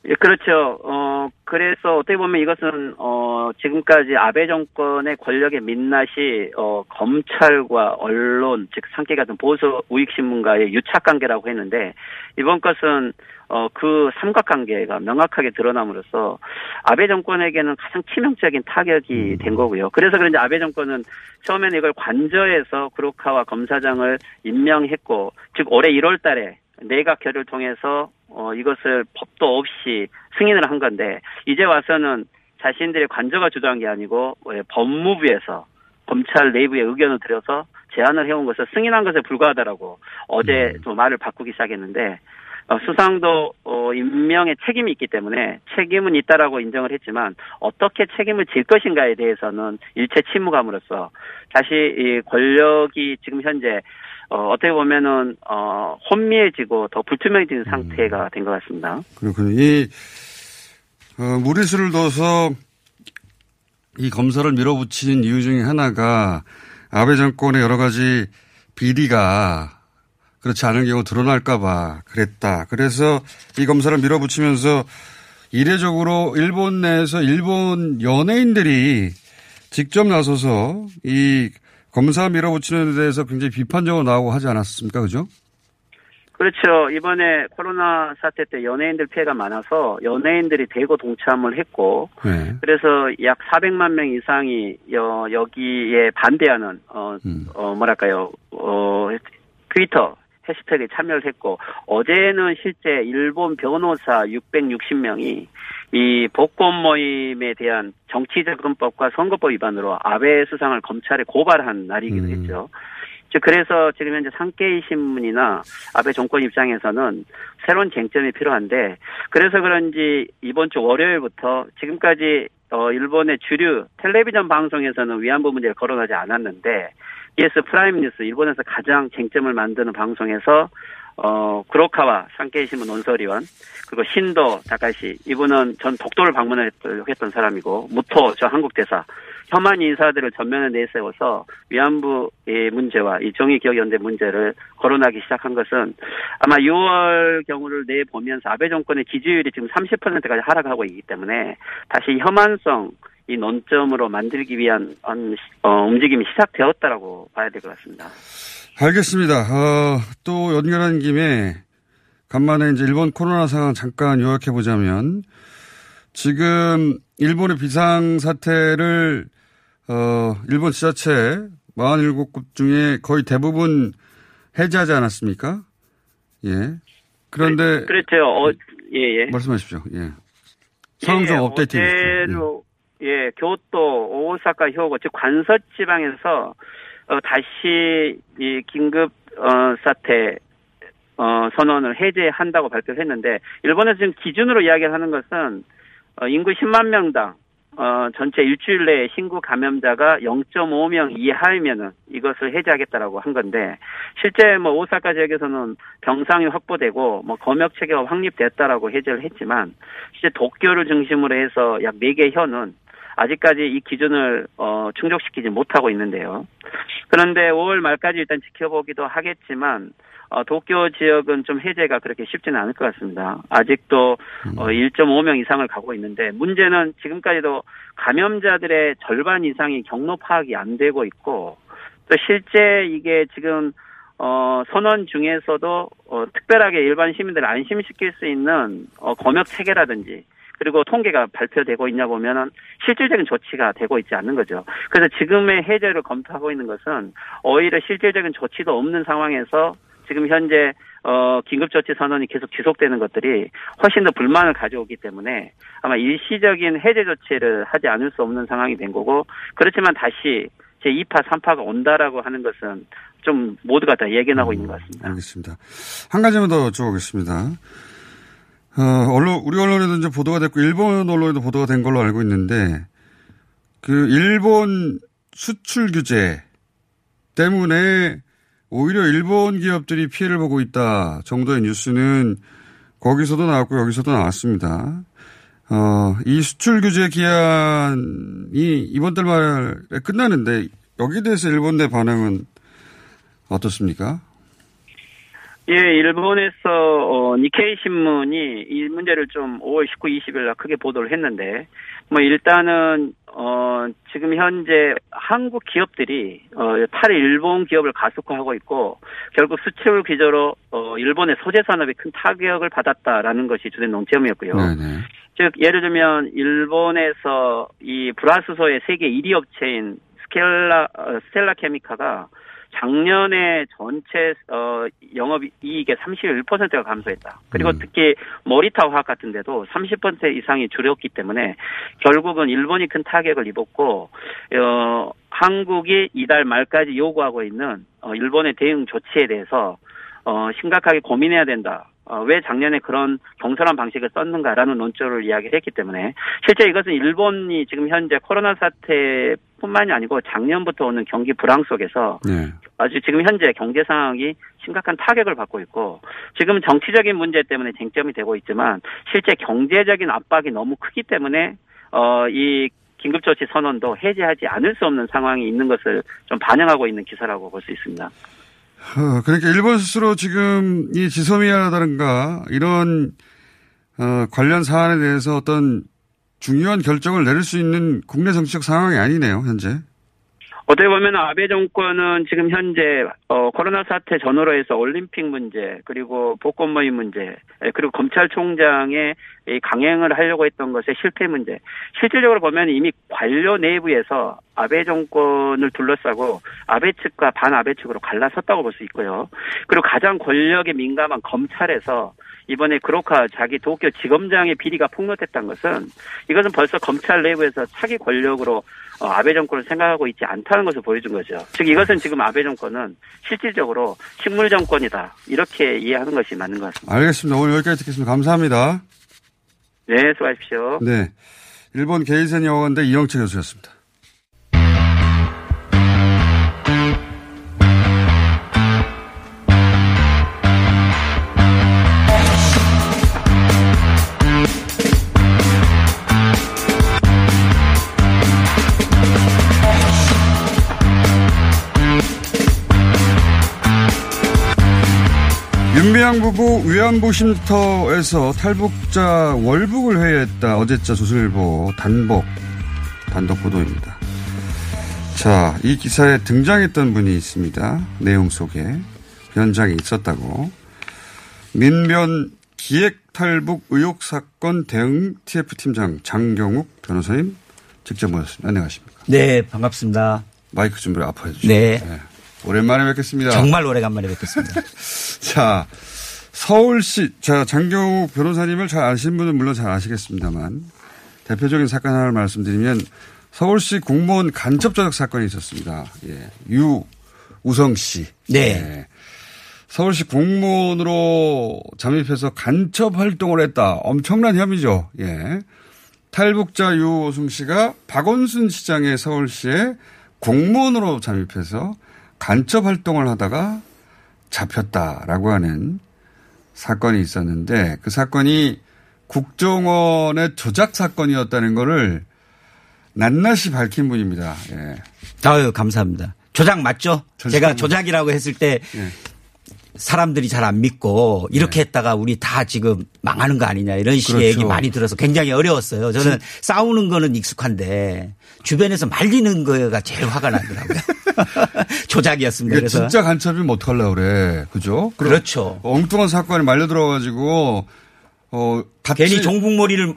예, 그렇죠. 어, 그래서 어떻게 보면 이것은, 어, 지금까지 아베 정권의 권력의 민낯이, 어, 검찰과 언론, 즉, 상계 같은 보수 우익 신문과의 유착 관계라고 했는데, 이번 것은, 어, 그 삼각 관계가 명확하게 드러남으로써 아베 정권에게는 가장 치명적인 타격이 된 거고요. 그래서 그런지 아베 정권은 처음에는 이걸 관저에서 구로카와 검사장을 임명했고, 즉, 올해 1월 달에 내각 결을 통해서 어, 이것을 법도 없이 승인을 한 건데 이제 와서는 자신들의 관저가 주도한 게 아니고 예, 법무부에서 검찰 내부의 의견을 들여서 제안을 해온 것을 승인한 것에 불과하다라고 어제 좀 말을 바꾸기 시작했는데 어, 수상도 어, 임명에 책임이 있기 때문에 책임은 있다라고 인정을 했지만 어떻게 책임을 질 것인가에 대해서는 일체 침묵함으로써 다시 이 권력이 지금 현재 어, 어떻게 보면은 어, 혼미해지고 더 불투명해지는 상태가 된것 같습니다. 그렇군요. 이, 어, 무리수를 둬서 이 검사를 밀어붙인 이유 중에 하나가 아베 정권의 여러 가지 비리가 그렇지 않은 경우 드러날까봐 그랬다. 그래서 이 검사를 밀어붙이면서 이례적으로 일본 내에서 일본 연예인들이 직접 나서서 이 검사 밀어붙이는 데 대해서 굉장히 비판적으로 나오고 하지 않았습니까? 그죠? 그렇죠. 이번에 코로나 사태 때 연예인들 피해가 많아서 연예인들이 대거 동참을 했고 네. 그래서 약 400만 명 이상이 여, 여기에 반대하는 어, 어 뭐랄까요 어 트위터 해시태그에 참여를 했고 어제는 실제 일본 변호사 660명이 이 벚꽃 모임에 대한 정치자금법과 선거법 위반으로 아베 수상을 검찰에 고발한 날이기도 했죠. 즉 그래서 지금 현재 산케이 신문이나 아베 정권 입장에서는 새로운 쟁점이 필요한데 그래서 그런지 이번 주 월요일부터 지금까지 어 일본의 주류 텔레비전 방송에서는 위안부 문제를 거론하지 않았는데 BS 프라임 뉴스 일본에서 가장 쟁점을 만드는 방송에서 어 구로카와 상케이 신문 논설위원 그리고 신도 다카시 이분은 전 독도를 방문했던 사람이고 무토 저 한국 대사 혐한 인사들을 전면에 내세워서 위안부의 문제와 이 정의기억연대 문제를 거론하기 시작한 것은 아마 6월 경우를 내 보면서 아베 정권의 지지율이 지금 30%까지 하락하고 있기 때문에 다시 혐한성 이 논점으로 만들기 위한 어, 움직임이 시작되었다라고 봐야 될 것 같습니다. 알겠습니다. 어, 또 연결한 김에 간만에 이제 일본 코로나 상황 잠깐 요약해 보자면 지금 일본의 비상 사태를 어, 일본 지자체 47곳 중에 거의 대부분 해제하지 않았습니까? 예. 그런데 그렇죠. 어, 예, 예. 말씀하십시오. 예. 상황 좀 업데이트 해 주십시오. 예, 교토, 오사카, 효고 즉 관서 지방에서 어, 다시 이 긴급 어, 사태 어, 선언을 해제한다고 발표했는데 일본에서 지금 기준으로 이야기하는 것은 어, 인구 10만 명당 어, 전체 일주일 내에 신규 감염자가 0.5명 이하이면은 이것을 해제하겠다라고 한 건데 실제 뭐 오사카 지역에서는 병상이 확보되고 뭐 검역 체계가 확립됐다라고 해제를 했지만 실제 도쿄를 중심으로 해서 약 4개 현은 아직까지 이 기준을 어, 충족시키지 못하고 있는데요. 그런데 5월 말까지 일단 지켜보기도 하겠지만 어, 도쿄 지역은 좀 해제가 그렇게 쉽지는 않을 것 같습니다. 아직도 어, 1.5명 이상을 가고 있는데 문제는 지금까지도 감염자들의 절반 이상이 경로 파악이 안 되고 있고 또 실제 이게 지금 어, 선언 중에서도 어, 특별하게 일반 시민들을 안심시킬 수 있는 어, 검역 체계라든지 그리고 통계가 발표되고 있냐 보면은 실질적인 조치가 되고 있지 않는 거죠. 그래서 지금의 해제를 검토하고 있는 것은 오히려 실질적인 조치도 없는 상황에서 지금 현재 어 긴급조치 선언이 계속 지속되는 것들이 훨씬 더 불만을 가져오기 때문에 아마 일시적인 해제 조치를 하지 않을 수 없는 상황이 된 거고 그렇지만 다시 제 2파, 3파가 온다라고 하는 것은 좀 모두가 다 예견하고 있는 것 같습니다. 알겠습니다. 한 가지만 더 여쭤보겠습니다. 어, 언론, 우리 언론에도 이제 보도가 됐고, 일본 언론에도 보도가 된 걸로 알고 있는데, 그, 일본 수출 규제 때문에 오히려 일본 기업들이 피해를 보고 있다 정도의 뉴스는 거기서도 나왔고, 여기서도 나왔습니다. 어, 이 수출 규제 기한이 이번 달 말에 끝나는데, 여기에 대해서 일본 내 반응은 어떻습니까? 예, 일본에서 어, 니케이 신문이 이 문제를 좀 5월 19, 20일 날 크게 보도를 했는데 뭐 일단은 어 지금 현재 한국 기업들이 어 탈의 일본 기업을 가속화하고 있고 결국 수출 기조로 어 일본의 소재 산업이 큰 타격을 받았다라는 것이 주된 논점이었고요. 네네. 즉 예를 들면 일본에서 이 불화수소의 세계 1위 업체인 스켈라 어, 스텔라 케미카가 작년에 전체 어 영업 이익의 31%가 감소했다. 그리고 특히 모리타 화학 같은 데도 30% 이상이 줄였기 때문에 결국은 일본이 큰 타격을 입었고 어 한국이 이달 말까지 요구하고 있는 어 일본의 대응 조치에 대해서 어 심각하게 고민해야 된다. 어, 왜 작년에 그런 경솔한 방식을 썼는가라는 논조를 이야기를 했기 때문에 실제 이것은 일본이 지금 현재 코로나 사태뿐만이 아니고 작년부터 오는 경기 불황 속에서 네. 아주 지금 현재 경제 상황이 심각한 타격을 받고 있고 지금 정치적인 문제 때문에 쟁점이 되고 있지만 실제 경제적인 압박이 너무 크기 때문에 어 이 긴급조치 선언도 해제하지 않을 수 없는 상황이 있는 것을 좀 반영하고 있는 기사라고 볼 수 있습니다. 어, 그러니까 일본 스스로 지금 이 지소미아라든가 이런 어, 관련 사안에 대해서 어떤 중요한 결정을 내릴 수 있는 국내 정치적 상황이 아니네요, 현재. 어떻게 보면 아베 정권은 지금 현재 어, 코로나 사태 전후로 해서 올림픽 문제 그리고 복권 모임 문제 예, 그리고 검찰총장의 이 강행을 하려고 했던 것의 실패 문제 실질적으로 보면 이미 관료 내부에서 아베 정권을 둘러싸고 아베 측과 반 아베 측으로 갈라섰다고 볼 수 있고요. 그리고 가장 권력에 민감한 검찰에서 이번에 그로카 자기 도쿄 지검장의 비리가 폭로됐다는 것은 이것은 벌써 검찰 내부에서 차기 권력으로 어, 아베 정권을 생각하고 있지 않다는 것을 보여준 거죠. 즉 이것은 지금 아베 정권은 실질적으로 식물 정권이다 이렇게 이해하는 것이 맞는 것 같습니다. 알겠습니다. 오늘 여기까지 듣겠습니다. 감사합니다. 네, 수고하십시오. 네. 일본 게이센 여관대 이영채 교수였습니다. 윤미향 부부 위안부 쉼터에서 탈북자 월북을 회유했다. 어제자 조선일보 단복, 단독 보도입니다. 자, 이 기사에 등장했던 분이 있습니다. 내용 속에. 현장에 있었다고. 민변 기획 탈북 의혹 사건 대응 TF팀장 장경욱 변호사님 직접 모셨습니다. 안녕하십니까. 네, 반갑습니다. 마이크 준비를 앞으로 해주시죠. 네. 오랜만에 뵙겠습니다. 정말 오래간만에 뵙겠습니다. 자, 서울시, 자, 장경욱 변호사님을 잘 아시는 분은 물론 잘 아시겠습니다만, 대표적인 사건 하나를 말씀드리면, 서울시 공무원 간첩 조작 사건이 있었습니다. 예. 유우성 씨. 네. 예. 서울시 공무원으로 잠입해서 간첩 활동을 했다. 엄청난 혐의죠. 예. 탈북자 유우성 씨가 박원순 시장의 서울시에 공무원으로 잠입해서 간첩 활동을 하다가 잡혔다라고 하는 사건이 있었는데 그 사건이 국정원의 조작 사건이었다는 거를 낱낱이 밝힌 분입니다. 예. 아유, 감사합니다. 조작 맞죠? 제가 조작이라고 했을 때 예. 사람들이 잘 안 믿고 이렇게 했다가 우리 다 지금 망하는 거 아니냐 이런 식의 그렇죠. 얘기 많이 들어서 굉장히 어려웠어요. 저는 싸우는 거는 익숙한데 주변에서 말리는 거가 제일 화가 나더라고요. 조작이었습니다. 이게 그래서 진짜 간첩이면 어떡하려고 그래. 그죠? 그렇죠. 엉뚱한 사건이 말려 들어가지고 어, 괜히 종북머리를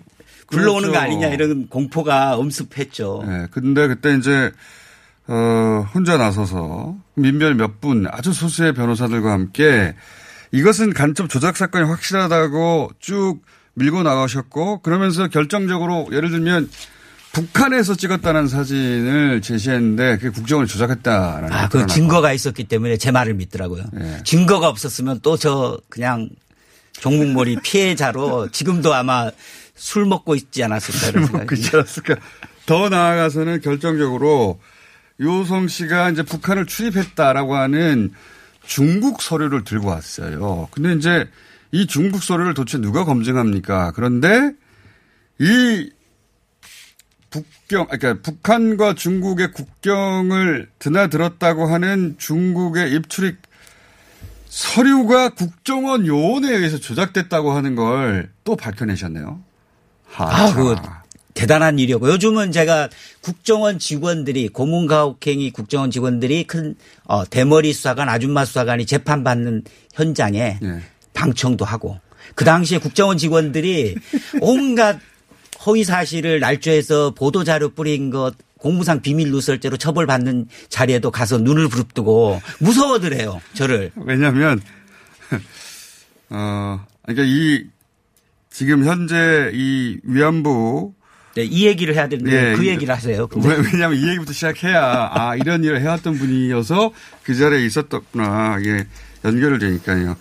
굴러오는 거 그렇죠. 아니냐 이런 공포가 엄습했죠. 네, 근데 그때 이제 어, 혼자 나서서 민변 몇 분 아주 소수의 변호사들과 함께 이것은 간첩 조작 사건이 확실하다고 쭉 밀고 나가셨고 그러면서 결정적으로 예를 들면 북한에서 찍었다는 사진을 제시했는데 그게 국정을 조작했다라는 아, 그 증거가 있었기 때문에 제 말을 믿더라고요. 네. 증거가 없었으면 또 저 그냥 종북몰이 피해자로 지금도 아마 술 먹고 있지 않았을까 이런 생각이 그렇지 않았을까. 더 나아가서는 결정적으로 요성 씨가 이제 북한을 출입했다라고 하는 중국 서류를 들고 왔어요. 근데 이제 이 중국 서류를 도대체 누가 검증합니까? 그런데 이 북경, 그러니까 북한과 중국의 국경을 드나들었다고 하는 중국의 입출입 서류가 국정원 요원에 의해서 조작됐다고 하는 걸 또 밝혀내셨네요. 아, 그 대단한 일이었고 요즘은 제가 국정원 직원들이 고문가혹행위 국정원 직원들이 큰 어, 대머리 수사관, 아줌마 수사관이 재판받는 현장에 네. 방청도 하고 그 당시에 국정원 직원들이 온갖 허위 사실을 날조해서 보도 자료 뿌린 것 공무상 비밀 누설죄로 처벌받는 자리에도 가서 눈을 부릅뜨고 무서워더래요 저를. 왜냐하면 어 그러니까 이 지금 현재 이 위안부 네, 이 얘기를 해야 되는데 그 얘기를 하세요. 근데. 왜, 왜냐하면 이 얘기부터 시작해야 아 이런 일을 해왔던 분이어서 그 자리에 있었구나 이게 연결이 되니까요.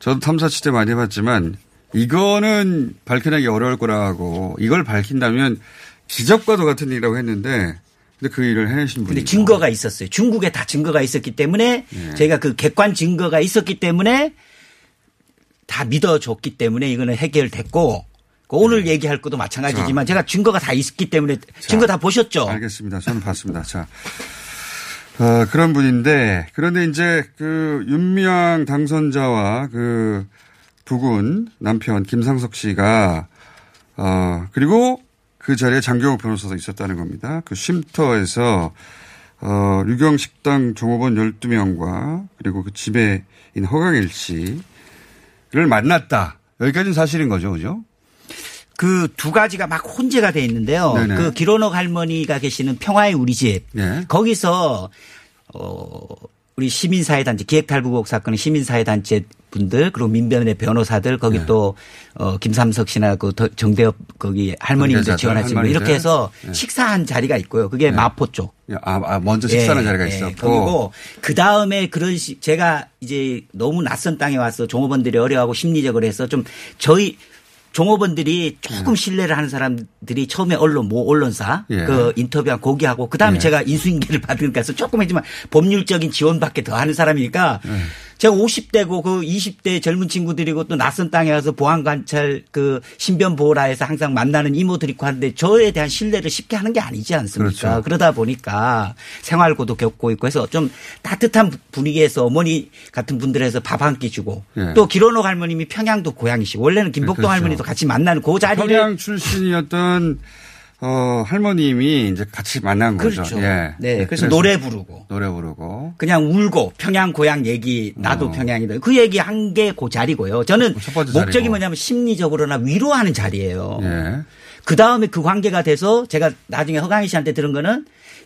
저도 탐사 취재 많이 해봤지만 이거는 밝혀내기 어려울 거라고 이걸 밝힌다면 기적과도 같은 일이라고 했는데 근데 그 일을 해내신 분이 근데 증거가 있었어요. 중국에 다 증거가 있었기 때문에 예. 저희가 그 객관 증거가 있었기 때문에 다 믿어줬기 때문에 이거는 해결됐고 그 오늘 얘기할 것도 마찬가지지만 제가 증거가 다 있기 때문에 증거 다 보셨죠? 알겠습니다. 저는 봤습니다. 자. 어, 그런 분인데, 그런데 이제 그 윤미향 당선자와 그 부군 남편 김상석 씨가, 어, 그리고 그 자리에 장경욱 변호사도 있었다는 겁니다. 그 쉼터에서, 어, 유경식당 종업원 12명과 그리고 그 집에인 허강일 씨를 만났다. 여기까지는 사실인 거죠. 그죠? 그두 가지가 막 혼재가 돼 있는데요. 네네. 그 기론옥 할머니가 계시는 평화의 우리 집 예. 거기서 어 우리 시민사회단체 기획탈북국 사건의 시민사회단체 분들 그리고 민변의 변호사들 거기 네. 또 어, 김삼석 씨나 그 더- 정대엽 거기 할머님들 지원하시는 분. 이렇게 해서 네. 식사한 자리가 있고요. 그게 마포 쪽. 아, 아, 먼저 식사하는 예, 자리가 예, 있었고. 거기고 그 다음에 그런 식 제가 이제 너무 낯선 땅에 와서 종업원들이 어려워하고 심리적으로 해서 좀 저희 종업원들이 조금 신뢰를 하는 사람들이 처음에 언론 모 언론사 예. 그 인터뷰한 고기하고 그 다음에 예. 제가 인수인계를 받으니까 조금 했지만 법률적인 지원밖에 더 하는 사람이니까 예. 제가 50대고 그 20대 젊은 친구들이고 또 낯선 땅에 와서 보안 관찰 그 신변 보호라에서 항상 만나는 이모들이 있고 하는데 저에 대한 신뢰를 쉽게 하는 게 아니지 않습니까? 그렇죠. 그러다 보니까 생활고도 겪고 있고 해서 좀 따뜻한 분위기에서 어머니 같은 분들에서 밥 한 끼 주고 예. 또 기론옥 할머님이 평양도 고향이시고 원래는 김복동 그렇죠. 할머니도 같이 만나는 그 자리를 평양 출신이었던 어, 할머님이 이제 같이 만난 거죠. 그렇죠. 예. 네, 그래서 노래 부르고 노래 부르고 그냥 울고 평양 고향 얘기 나도 어. 평양이다. 그 얘기 한 게 그 자리고요. 저는 목적이 자리고. 뭐냐면 심리적으로나 위로하는 자리예요. 예. 그 다음에 그 관계가 돼서 제가 나중에 허강희 씨한테 들은 거는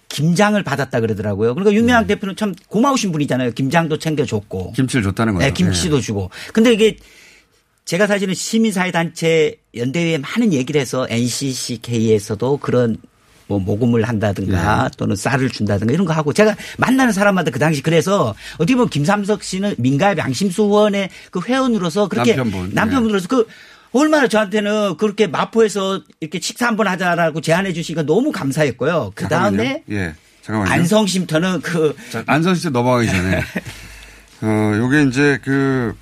김장을 받았다 그러더라고요. 그러니까 음. 윤명학 대표는 참 고마우신 분이잖아요. 김장도 챙겨줬고. 김치를 줬다는 거죠. 네, 김치도 주고. 근데 이게 제가 사실은 시민사회단체 연대회에 많은 얘기를 해서 NCCK에서도 그런 뭐 모금을 한다든가 예. 또는 쌀을 준다든가 이런 거 하고 제가 만나는 사람마다 그 당시 그래서 어떻게 보면 김삼석 씨는 민가협 양심수원의 그 회원으로서 그렇게 남편분. 예. 남편분으로서 그 얼마나 저한테는 그렇게 마포에서 이렇게 식사 한번 하자라고 제안해 주시니까 너무 감사했고요. 그 다음에. 예. 잠깐만요. 안성쉼터는 그 자, 안성씨 넘어가기 전에 어, 요게 이제 그,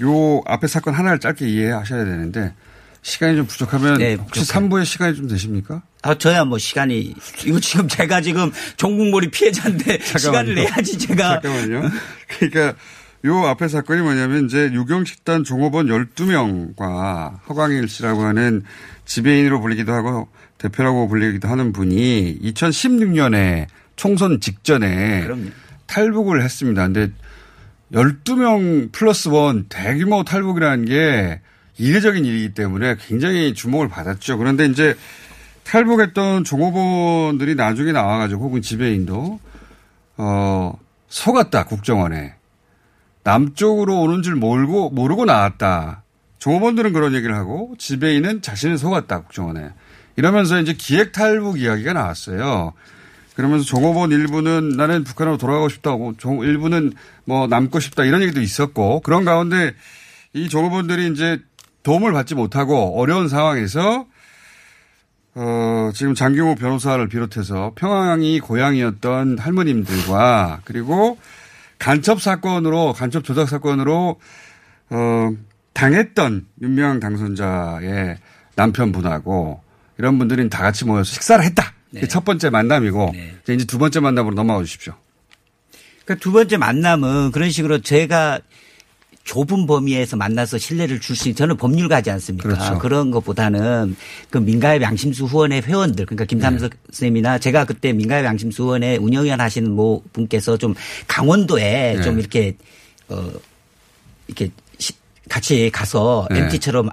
요 앞에 사건 하나를 짧게 이해하셔야 되는데 시간이 좀 부족하면 네, 혹시 부족해요. 3부에 시간이 좀 되십니까? 아, 저야 뭐 시간이, 이거 지금 제가 지금 종국몰이 피해자인데 시간을 내야지 제가. 잠깐만요. 그러니까 요 앞에 사건이 뭐냐면 이제 유경식단 종업원 12명과 허광일 씨라고 하는 지배인으로 불리기도 하고 대표라고 불리기도 하는 분이 2016년에 총선 직전에 그럼요. 탈북을 했습니다. 근데 12명 플러스 원 대규모 탈북이라는 게 이례적인 일이기 때문에 굉장히 주목을 받았죠. 그런데 이제 탈북했던 종업원들이 나중에 나와가지고 혹은 지배인도 어 속았다 국정원에 남쪽으로 오는 줄 모르고 모르고 나왔다. 종업원들은 그런 얘기를 하고 지배인은 자신을 속았다 국정원에 이러면서 이제 기획 탈북 이야기가 나왔어요. 그러면서 종업원 일부는 나는 북한으로 돌아가고 싶다고 종 일부는 뭐 남고 싶다 이런 얘기도 있었고 그런 가운데 이 종업원들이 이제 도움을 받지 못하고 어려운 상황에서 어, 지금 장경호 변호사를 비롯해서 평양이 고향이었던 할머님들과 그리고 간첩 사건으로 간첩 조작 사건으로 어, 당했던 윤명 당선자의 남편분하고 이런 분들이 다 같이 모여서 식사를 했다. 그게 첫 번째 만남이고 이제 두 번째 만남으로 넘어가 주십시오. 그러니까 두 번째 만남은 그런 식으로 제가 좁은 범위에서 만나서 신뢰를 줄 수 있는 저는 법률가지 않습니까? 그렇죠. 그런 것보다는 그 민가협 양심수 후원의 회원들 그러니까 김삼석 선생님이나 제가 그때 민가협 양심수 후원의 운영위원 하시는 모 분께서 좀 강원도에 네. 좀 이렇게 어 이렇게 시- 같이 가서 네. MT처럼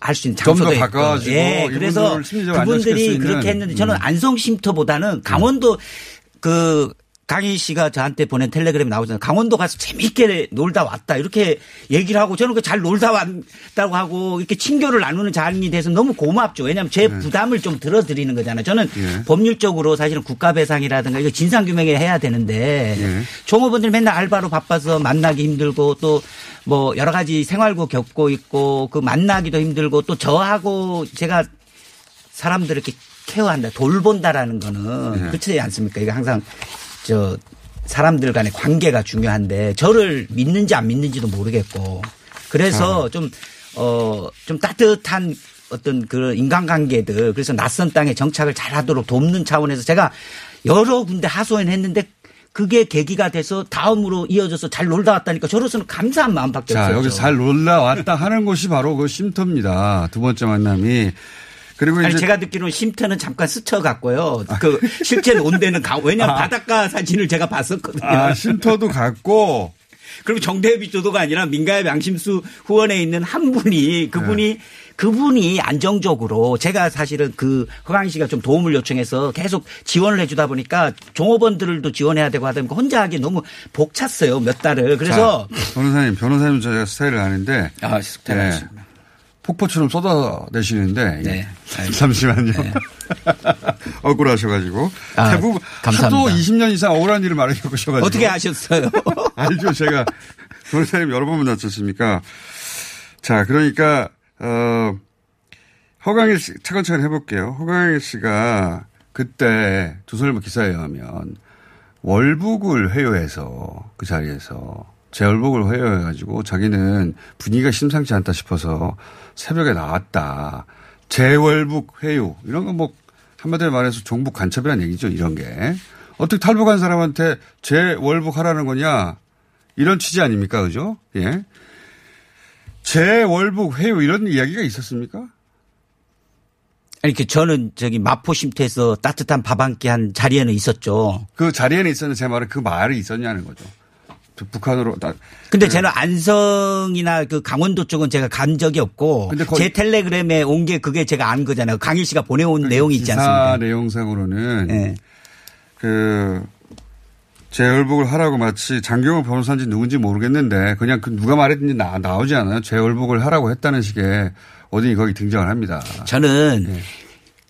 할 수 있는 장소도 있고. 가까워지고 예, 그래서 그분들이. 그렇게 했는데 저는 음. 안성 쉼터보다는 강원도 그 강희 씨가 저한테 보낸 텔레그램이 나오잖아요. 강원도 가서 재밌게 놀다 왔다. 이렇게 얘기를 하고 저는 그 잘 놀다 왔다고 하고 이렇게 친교를 나누는 자리이 돼서 너무 고맙죠. 왜냐하면 제 부담을 좀 들어드리는 거잖아요. 저는 예. 법률적으로 사실은 국가배상이라든가 이거 진상규명을 해야 되는데 종업원들 맨날 알바로 바빠서 만나기 힘들고 또 뭐 여러 가지 생활고 겪고 있고 그 만나기도 힘들고 또 저하고 제가 사람들을 이렇게 케어한다, 돌본다라는 거는 네. 그렇지 않습니까? 이게 항상 저 사람들 간의 관계가 중요한데 저를 믿는지 안 믿는지도 모르겠고 그래서 좀, 어, 좀 따뜻한 어떤 그런 인간관계들 그래서 낯선 땅에 정착을 잘 하도록 돕는 차원에서 제가 여러 군데 하소연했는데 그게 계기가 돼서 다음으로 이어져서 잘 놀다 왔다니까 저로서는 감사한 마음밖에 자, 없었죠. 여기 잘 놀라 왔다 하는 곳이 바로 그 쉼터입니다. 두 번째 만남이. 그리고 아니 제가 듣기로는 쉼터는 잠깐 스쳐갔고요. 그 실제로 온 데는 가. 왜냐하면 아. 바닷가 사진을 제가 봤었거든요. 아, 쉼터도 갔고 그리고 정대협이 조도가 아니라 민가협 양심수 후원에 있는 한 분이 그분이 네. 그분이 안정적으로 제가 사실은 그 허강 씨가 좀 도움을 요청해서 계속 지원을 해주다 보니까 종업원들도 지원해야 되고 하다 보니까 혼자 하기 너무 벅찼어요 몇 달을 그래서 자, 변호사님, 변호사님 제가 스타일을 아는데. 아, 스타일 아십니다. 폭포처럼 쏟아내시는데. 네. 잠시만요. 억울하셔가지고. 아, 대부분 감사합니다. 하도 20년 이상 억울한 일을 많이 겪으셔가지고. 어떻게 아셨어요? 알죠. 제가 변호사님 여러 번 만났었습니까? 자, 그러니까, 어, 허강일 씨, 차근차근 해볼게요. 허강일 씨가 그때 조선일보 기사에 의하면 월북을 회유해서 그 자리에서 재월북을 회유해가지고 자기는 분위기가 심상치 않다 싶어서 새벽에 나왔다. 재월북 회유. 이런 거뭐 한마디로 말해서 종북 간첩이라는 얘기죠. 이런 게. 어떻게 탈북한 사람한테 재월북 하라는 거냐. 이런 취지 아닙니까? 그죠? 예. 재월북 회유 이런 이야기가 있었습니까? 아니 그 저는 저기 마포 쉼터에서 따뜻한 밥 한 끼 한 자리에는 있었죠. 그 자리에는 있었는데 제 말은 그 말이 있었냐는 거죠. 북한으로. 나- 근데 네. 저는 안성이나 그 강원도 쪽은 제가 간 적이 없고 근데 제 텔레그램에 온 게 그게 제가 안 거잖아요. 강일 씨가 보내온 내용이 있지 않습니까? 내용상으로는 그 재월북을 하라고 마치 장경호 변호사인지 누군지 모르겠는데 그냥 그 누가 말했든지 나, 나오지 않아요. 재월북을 하라고 했다는 식의 어딘이 거기 등장을 합니다. 저는 네.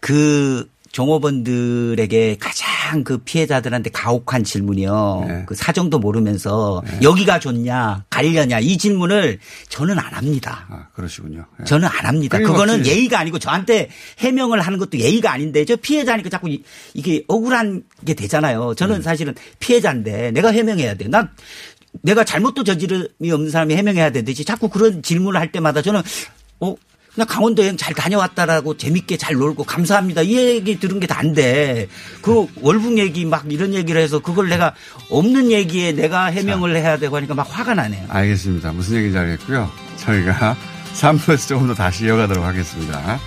그 종업원들에게 가장 그 피해자들한테 가혹한 질문이요. 네. 그 사정도 모르면서 여기가 좋냐, 가려냐 이 질문을 저는 안 합니다. 아, 그러시군요. 예. 저는 안 합니다. 그거는 예의가 아니고 저한테 해명을 하는 것도 예의가 아닌데 저 피해자니까 자꾸 이- 이게 억울한 게 되잖아요. 저는 네. 사실은 피해자인데 내가 해명해야 돼. 난 내가 잘못도 저지름이 없는 사람이 해명해야 되듯이 자꾸 그런 질문을 할 때마다 저는 어 그냥 강원도 여행 잘 다녀왔다라고 재밌게 잘 놀고 감사합니다. 이 얘기 들은 게 다인데 그 월북 얘기 막 이런 얘기를 해서 그걸 내가 없는 얘기에 내가 해명을 해야 되고 하니까 막 화가 나네요. 알겠습니다. 무슨 얘기인지 알겠고요. 저희가 3부에서 조금 더 다시 이어가도록 하겠습니다.